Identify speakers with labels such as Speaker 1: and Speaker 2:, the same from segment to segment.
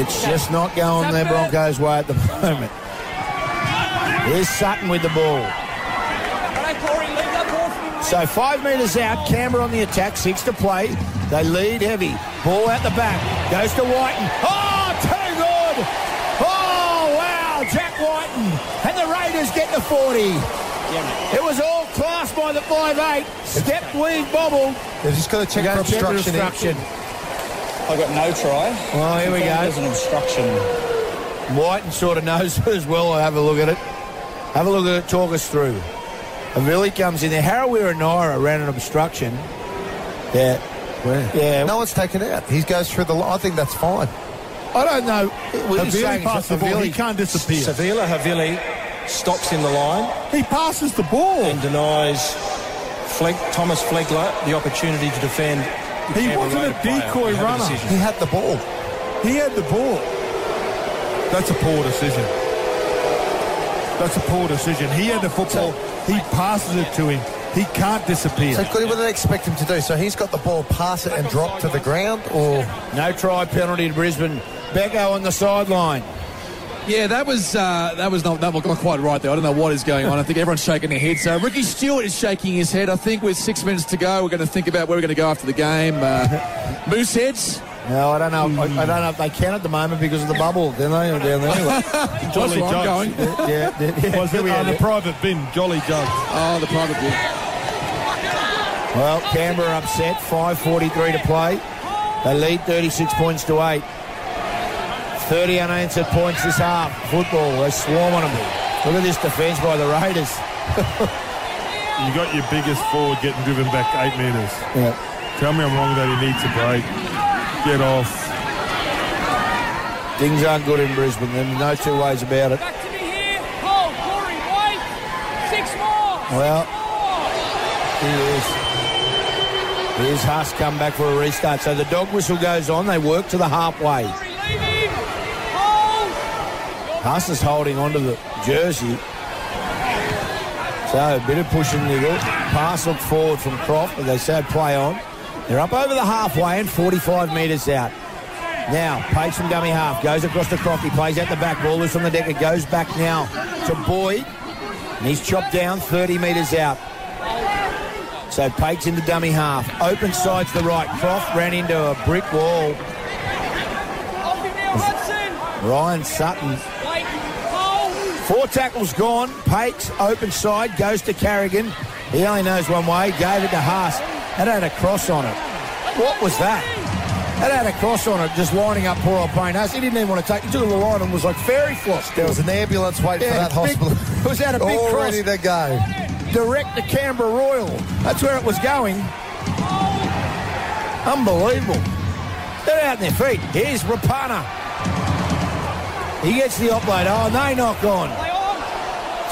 Speaker 1: It's just not going their Broncos' way at the moment. Here's Sutton with the ball. So five metres out, Canberra on the attack, six to play. They lead heavy. Ball out the back. Goes to Wighton. Oh, too good! Oh, wow, Jack Wighton. And the Raiders get the 40. It was all class by the 5'8. Step, weave, bobble.
Speaker 2: They've just got to check for
Speaker 1: the
Speaker 2: obstruction.
Speaker 1: obstruction.
Speaker 3: I got no try.
Speaker 1: Well, here we go.
Speaker 3: There's an obstruction.
Speaker 1: White and sort of knows as well. I'll have a look at it. Have a look at it. Talk us through. A Billy comes in there. Harawira and Naera ran an obstruction. Yeah.
Speaker 2: Where?
Speaker 1: Yeah.
Speaker 2: No one's taken it out. He goes through the line. I think that's fine.
Speaker 1: I don't know. What
Speaker 4: Havili
Speaker 1: saying
Speaker 4: passed the ball. He can't disappear.
Speaker 3: Siliva Havili stops in the line
Speaker 4: He passes the ball.
Speaker 3: and denies Fleg, Thomas Flegler the opportunity to defend. The
Speaker 4: He wasn't a decoy
Speaker 3: and a
Speaker 4: runner.
Speaker 3: decision.
Speaker 2: He had the ball.
Speaker 4: He had the ball. That's a poor decision. That's a poor decision. He had the football. He passes it to him. He can't disappear.
Speaker 2: So, Goody, what do they expect him to do? So he's got the ball, pass it and drop to the ground, or
Speaker 1: No try penalty to Brisbane. Becco on the sideline.
Speaker 5: Yeah, that was uh, that was not, that was not quite right there. I don't know what is going on. I think everyone's shaking their head. So Ricky Stuart is shaking his head. I think with six minutes to go, we're going to think about where we're going to go after the game. Uh, Mooseheads.
Speaker 1: No, I don't know. I, I don't know if they can at the moment because of the bubble. Don't they? Down there anyway.
Speaker 4: Jolly
Speaker 5: where I'm going.
Speaker 1: yeah, yeah, yeah.
Speaker 4: Was it
Speaker 1: We
Speaker 4: on the private bin? Jolly Judge.
Speaker 5: Oh, the private bit.
Speaker 1: Well, Canberra upset. 5.43 to play. They lead 36 points to 8. 30 unanswered points this half. Football, they swarm on them. Look at this defence by the Raiders.
Speaker 4: You got your biggest forward getting driven back eight metres.
Speaker 1: Yeah.
Speaker 4: Tell me I'm wrong that he needs a break. Get off.
Speaker 1: Things aren't good in Brisbane. There's no two ways about it.
Speaker 6: Back to me here. Hold, Corey, wait. Six more.
Speaker 1: Well, he is. Here's Haas come back for a restart. So the dog whistle goes on. They work to the halfway.
Speaker 6: Corey, leave him. Hold.
Speaker 1: Haas is holding onto the jersey. So a bit of push and niggle. Pass look forward from Croft, but they say play on. They're up over the halfway and 45 metres out. Now, Paix from dummy half, goes across to Croft. He plays out the back, ball loose from the deck. It goes back now to Boyd. And he's chopped down 30 metres out. So Paix into dummy half. Open side to the right. Croft ran into a brick wall.
Speaker 6: Off him now, Hudson.
Speaker 1: Ryan Sutton. Four tackles gone. Paix, open side, goes to Carrigan. He only knows one way. Gave it to Haas. That had a cross on it. What was that? That had a cross on it, just lining up poor old Payne Haas. He didn't even want to take. He took the line and was like fairy floss.
Speaker 2: there was an ambulance waiting for that
Speaker 1: big-
Speaker 2: hospital.
Speaker 1: It was at a big
Speaker 2: All
Speaker 1: cross.
Speaker 2: ready to go.
Speaker 1: Direct to Canberra Royal. That's where it was going. Unbelievable. They're out on their feet. Here's Rapana. He gets the offload. Oh, they knock on.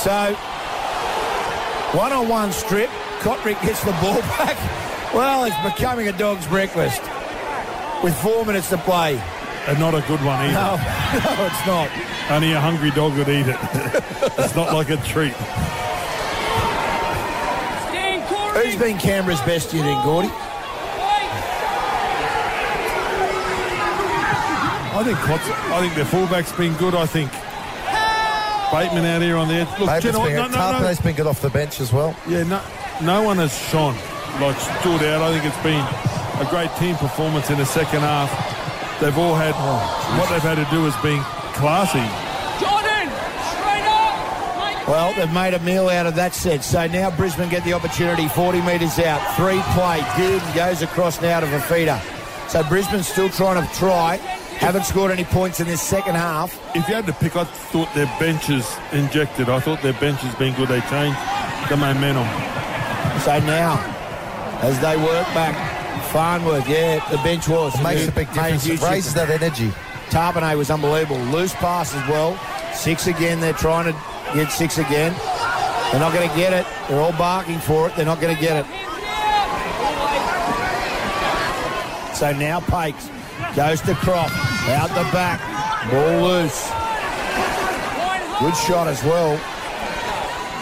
Speaker 1: So, one on one strip. Cotric gets the ball back. Well, it's becoming a dog's breakfast with four minutes to play.
Speaker 4: And not a good one either.
Speaker 1: No, no, it's not.
Speaker 4: Only a hungry dog would eat it. it's not like a treat.
Speaker 1: Who's been Canberra's best, you think, Gordy?
Speaker 4: I think Kotz, I think their fullback's been good. I think Bateman out here on the edge. Look,
Speaker 2: Bateman's
Speaker 4: you know what?
Speaker 2: been,
Speaker 4: No, no, no.
Speaker 2: Tarpe's been good off the bench as well.
Speaker 4: Yeah, no, no one has shone, like stood out. I think it's been a great team performance in the second half. They've all had, oh, what they've had to do has been classy.
Speaker 6: Jordan. Straight up.
Speaker 1: Well, they've made a meal out of that set. So now Brisbane get the opportunity. 40 metres out. Three play. Gooden goes across now to Fifita. So Brisbane's still trying to try. Haven't scored any points in this second half.
Speaker 4: If you had to pick, I thought their benches injected. I thought their bench has been good. They changed the momentum.
Speaker 1: So now, as they work back, Farnworth, yeah, the bench was.
Speaker 2: It makes a
Speaker 1: Made
Speaker 2: big difference. It raises that energy.
Speaker 1: Tapine was unbelievable. Loose pass as well. Six again. They're trying to get six again. They're not going to get it. They're all barking for it. They're not going to get it. So now Paix goes to Croft. Out the back. Ball loose. Good shot as well.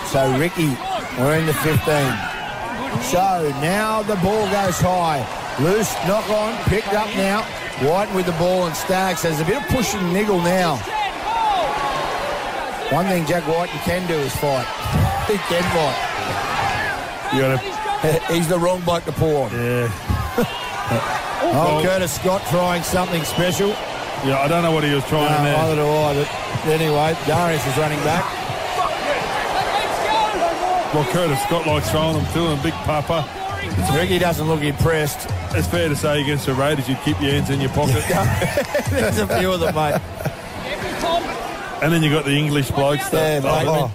Speaker 1: So Ricky, we're in the 15. So now the ball goes high. Loose, knock on, picked up now. White with the ball and Staggs. There's a bit of push and niggle now. One thing Jack Wighton can do is fight. He can fight.
Speaker 4: You gotta,
Speaker 1: He's the wrong bloke to pull on.
Speaker 4: yeah,
Speaker 1: Oh, oh
Speaker 4: Well-
Speaker 1: Curtis Scott trying something special.
Speaker 4: yeah. I don't know what he was
Speaker 1: No,
Speaker 4: trying there.
Speaker 1: neither do I. But anyway, Darius is running back.
Speaker 4: Well, Curtis Scott likes throwing them to him, Big Papa.
Speaker 1: Ricky doesn't look impressed.
Speaker 4: It's fair to say against the Raiders, you'd keep your hands in your pocket.
Speaker 1: There's a few of them, mate.
Speaker 4: and then you got the English blokes.
Speaker 1: Yeah,
Speaker 4: that, oh,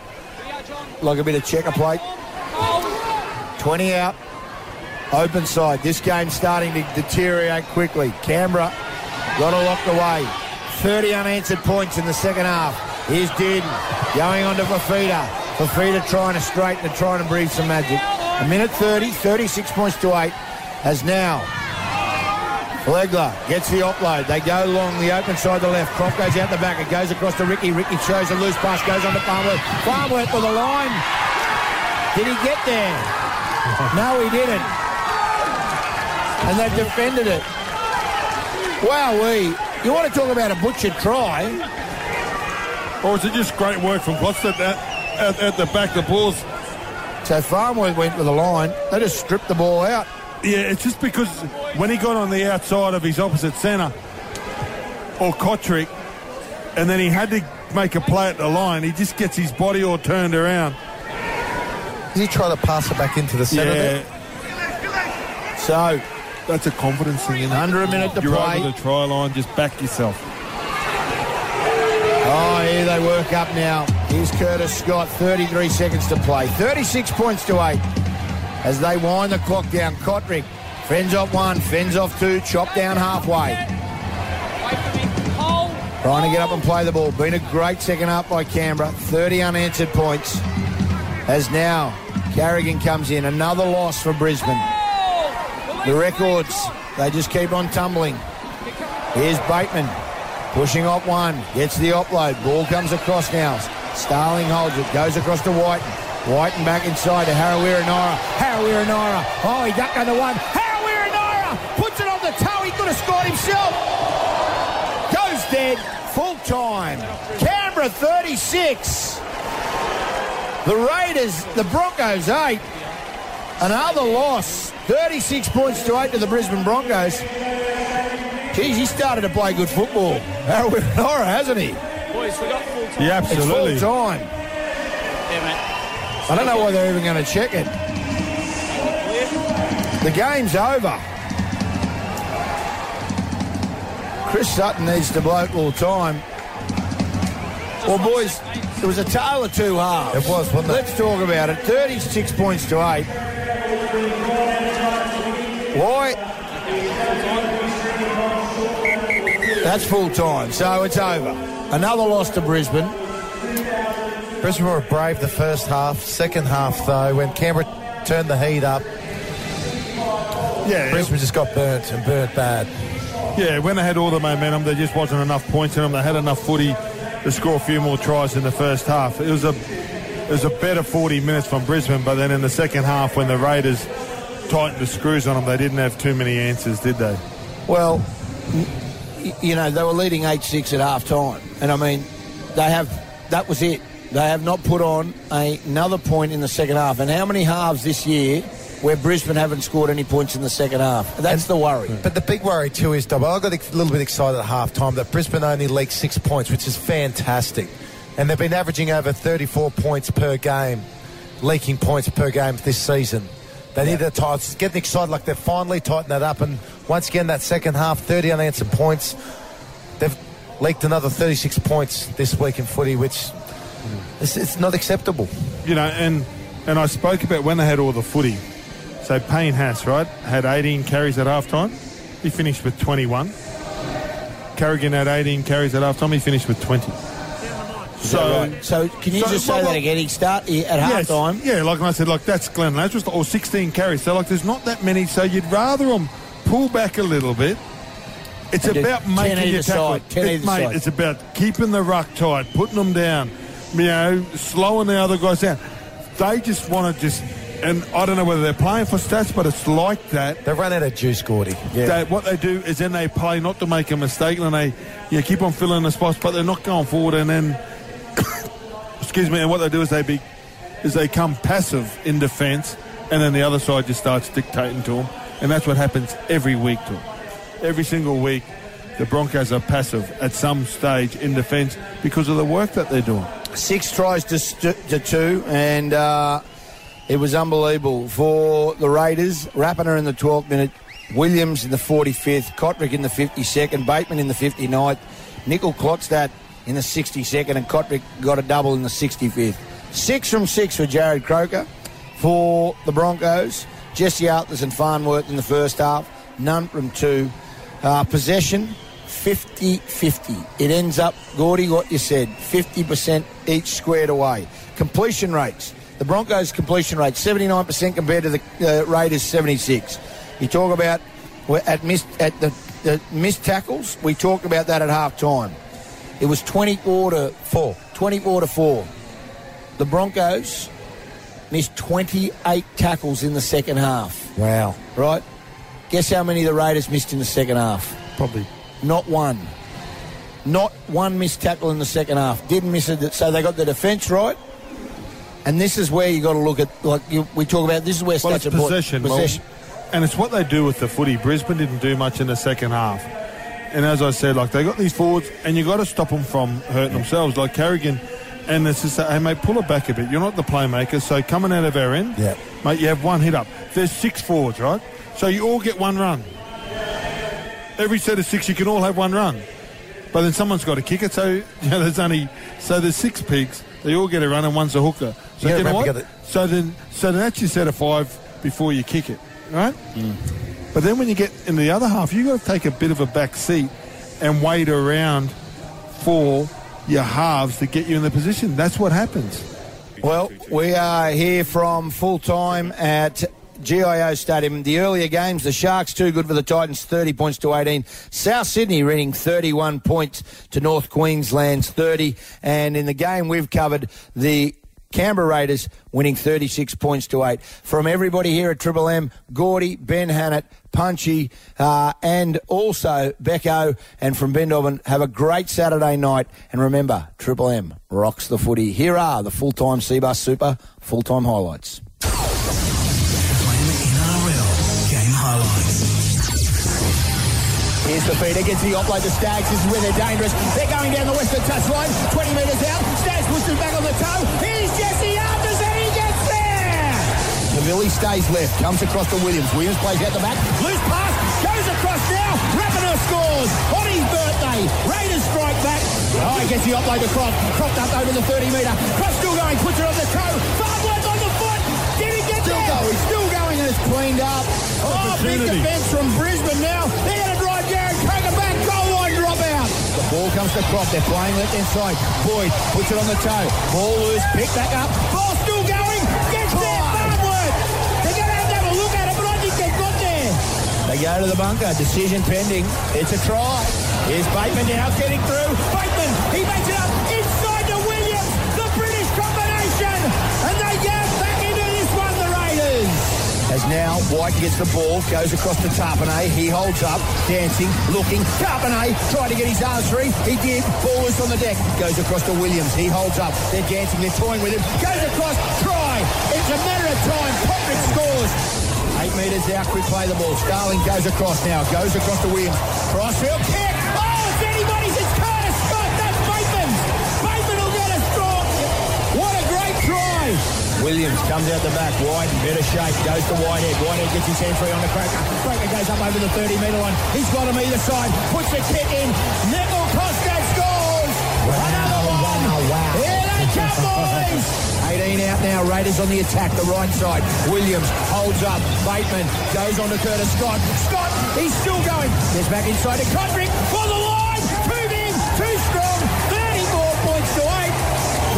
Speaker 1: Like a bit of checker plate. 20 out. Open side. This game's starting to deteriorate quickly. Canberra got it locked away. 30 unanswered points in the second half. Here's Dearden going on to Fifita. Fifita trying to straighten and trying to breathe some magic. A minute 30, 36 points to 8. As now, Flegler gets the offload. They go long the open side, the left. Croft goes out the back. It goes across to Ricky. Ricky shows a loose pass, goes on to Farnworth. Farnworth with the line. Did he get there? No, he didn't. And they've defended it. Wow, we. You want to talk about a butchered try?
Speaker 4: Or is it just great work from Gloucester at, at, at the back? The balls
Speaker 1: So Farnworth went for the line. They just stripped the ball out.
Speaker 4: Yeah, it's just because when he got on the outside of his opposite centre, or Cotric, and then he had to make a play at the line, he just gets his body all turned around.
Speaker 2: Is he try to pass it back into the centre there?
Speaker 1: So
Speaker 4: that's a confidence thing. Isn't?
Speaker 1: Under a minute to
Speaker 4: You're
Speaker 1: play.
Speaker 4: over the try line, just back yourself.
Speaker 1: Oh, here they work up now. Here's Curtis Scott, 33 seconds to play. 36 points to 8 as they wind the clock down. Cotric fends off one, fends off two, chop down halfway. Trying to get up and play the ball. Been a great second half by Canberra. 30 unanswered points. As now Carrigan comes in. Another loss for Brisbane. The records, they just keep on tumbling. Here's Bateman pushing up one. Gets the offload. Ball comes across now. Starling holds it. Goes across to White. White and back inside to Harawira Naera. Harawira Naera. Oh, he ducked under one. Harawira Naera puts it on the toe. He could have scored himself. Goes dead. Full time. Canberra 36. The Raiders, the Broncos 8. Another loss. 36 points to 8 to the Brisbane Broncos. Geez, he started to play good football. Harawira Naera, hasn't he?
Speaker 6: Boys, we got full time.
Speaker 4: Yeah,
Speaker 1: It's
Speaker 4: absolutely.
Speaker 1: full time.
Speaker 6: Yeah, mate.
Speaker 1: I don't know why they're even going to check it. The game's over. Chris Sutton needs to blow full time. Well, boys, it was a tale of two halves.
Speaker 2: It was, wasn't it?
Speaker 1: Let's talk about it. 36 points to 8. Why? That's full time, so it's over. Another loss to Brisbane.
Speaker 2: Brisbane were brave the first half. Second half, though, when Canberra turned the heat up,
Speaker 4: Yeah,
Speaker 2: Brisbane just got burnt and burnt bad.
Speaker 4: yeah. When they had all the momentum, there just wasn't enough points in them. They had enough footy to score a few more tries in the first half. It was a it was a better 40 minutes from Brisbane, but then in the second half, when the Raiders tightened the screws on them, they didn't have too many answers, did they?
Speaker 1: Well, you know, they were leading 8 6 at half time. And I mean, they have, that was it. They have not put on a, another point in the second half. And how many halves this year where Brisbane haven't scored any points in the second half? That's the worry.
Speaker 2: But the big worry too is, Dub, I got a little bit excited at half time that Brisbane only leaked six points, which is fantastic. And they've been averaging over 34 points per game, leaking points per game this season. They need tighten, it's getting excited like they've finally tightened that up. And once again, that second half, 30 unanswered points. They've leaked another 36 points this week in footy, which hmm. it's, it's not acceptable.
Speaker 4: you know, and and I spoke about when they had all the footy. So Payne Haas, right, had 18 carries at half time. He finished with 21. Carrigan had 18 carries at half time. He finished with 20. So,
Speaker 1: Right. So can you
Speaker 4: So,
Speaker 1: just say
Speaker 4: well,
Speaker 1: that again? He start he- at half
Speaker 4: yes,
Speaker 1: time.
Speaker 4: yeah, like I said, like that's Glenn Lazarus or 16 carries. So like, there's not that many. So you'd rather them pull back a little bit. It's
Speaker 1: And
Speaker 4: about making
Speaker 1: either
Speaker 4: your tackle.
Speaker 1: side, 10
Speaker 4: It- mate,
Speaker 1: side.
Speaker 4: it's about keeping the ruck tight, putting them down. You know, slowing the other guys down. They just want to just and I don't know whether they're playing for stats, but it's like that.
Speaker 2: They've run out of juice, Gordy. Yeah.
Speaker 4: That what they do is then they play not to make a mistake, and they yeah keep on filling the spots, but they're not going forward. And then, excuse me, and what they do is they be is they come passive in defence, and then the other side just starts dictating to them, and that's what happens every week to them. Every single week, the Broncos are passive at some stage in defence because of the work that they're doing.
Speaker 1: Six tries to, st- to two, and uh, it was unbelievable for the Raiders. Rapana in the 12th minute, Williams in the 45th, Cotric in the 52nd, Bateman in the 59th, Nicoll-Klokstad in the 62nd, and Cotric got a double in the 65th. Six from six for Jarrod Croker. For the Broncos, Jesse Arthars and Farnworth in the first half, none from two. Uh, possession, 50 50. It ends up, Gordy, what you said, 50% each squared away. Completion rates. The Broncos' completion rate, 79% compared to the uh, Raiders' 76. You talk about at, missed, at the, the missed tackles, we talked about that at half time. It was 24 to 4. 24 to 4. The Broncos missed 28 tackles in the second half,
Speaker 2: Wow.
Speaker 1: right? Guess how many the Raiders missed in the second half?
Speaker 4: Probably
Speaker 1: Not one. Not one missed tackle in the second half. Didn't miss it. So they got the defence right. And this is where you got to look at, like you, we talk about. This is where
Speaker 4: Well,
Speaker 1: stats
Speaker 4: it's
Speaker 1: important.
Speaker 4: possession. Well,
Speaker 1: Possession.
Speaker 4: and it's what they do with the footy. Brisbane didn't do much in the second half. And as I said, like they got these forwards, and you got to stop them from hurting themselves. Like Carrigan, and it's just, hey mate, pull it back a bit. You're not the playmaker, so coming out of our end,
Speaker 2: Yeah.
Speaker 4: mate, you have one hit up. There's six forwards, right? So you all get one run. Every set of six, you can all have one run. But then someone's got to kick it, so you know, there's only so there's six pigs. They all get a run, and one's a hooker. So you know what? So then, so then that's your set of five before you kick it, right? But then when you get in the other half, you've got to take a bit of a back seat and wait around for your halves to get you in the position. That's what happens.
Speaker 1: Well, we are here from full time at GIO Stadium. The earlier games, the Sharks too good for the Titans, 30 points to 18. South Sydney winning 31 points to North Queensland's 30. And in the game we've covered, the Canberra Raiders winning 36 points to 8. From everybody here at Triple M, Gordy, Ben Hannant, Punchy, uh, and also Becco, and from Ben Dobbin, have a great Saturday night. And remember, Triple M rocks the footy. Here are the full-time Seabus Super highlights.
Speaker 7: Game highlights.
Speaker 1: Here's the feeder, gets the offload to Staggs. Is where they're dangerous. They're going down the western touchline, 20 metres out. Staggs pushes back on the toe. Here's Havili stays left, comes across to Williams. Williams plays out the back. Loose pass, goes across now. Rapana scores on his birthday. Raiders strike back. Oh, he gets the offload across. Cropped up over the 30 metre. Cross still going, puts it on the toe. Farnworth on the foot. Did he get still there? Going. Still going and it's cleaned up. Oh, big defence from Brisbane now. They're going to drive Jarrod Croker back. Goal line drop out. The ball comes to Croft. They're playing left inside. Boyd puts it on the toe. Ball loose. Pick back up. Ball They go to the bunker. Decision pending. It's a try. Here's Bateman now getting through. Bateman. He makes it up inside to Williams. The British combination. And they get back into this one, the Raiders. As now White gets the ball, goes across to Tapine. He holds up, dancing, looking. Tapine tried to get his arms free. He did. Ball is on the deck. Goes across to Williams. He holds up. They're dancing. They're toying with him. Goes across. Try. It's a matter of time. Patrick scores. Eight metres out. Quick play the ball. Starling goes across now. Goes across to Williams. Crossfield kick. Oh, it's anybody's. It's Curtis Scott. That's Bateman. Bateman will get a straw. What a great try. Williams comes out the back, wide better shape, goes to Whitehead. Whitehead gets his hand free on the Croker. Croker goes up over the 30 metre line. He's got him either side, puts the kick in. Nicoll-Klokstad scores. Another one. Come, boys. 18 out now. Raiders on the attack, the right side. Williams holds up. Bateman goes on to Curtis Scott. Scott, he's still going. Gets back inside to Cotric for the line. Too big, too strong. 34 points to 8.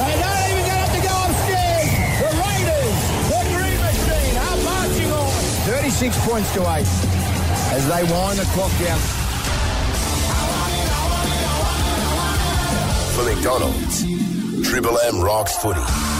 Speaker 1: They don't even get up to go upstairs. The Raiders, the Dream Machine, are marching on. 36 points to 8 as they wind the clock down.
Speaker 8: For McDonald's, Triple M rocks footy.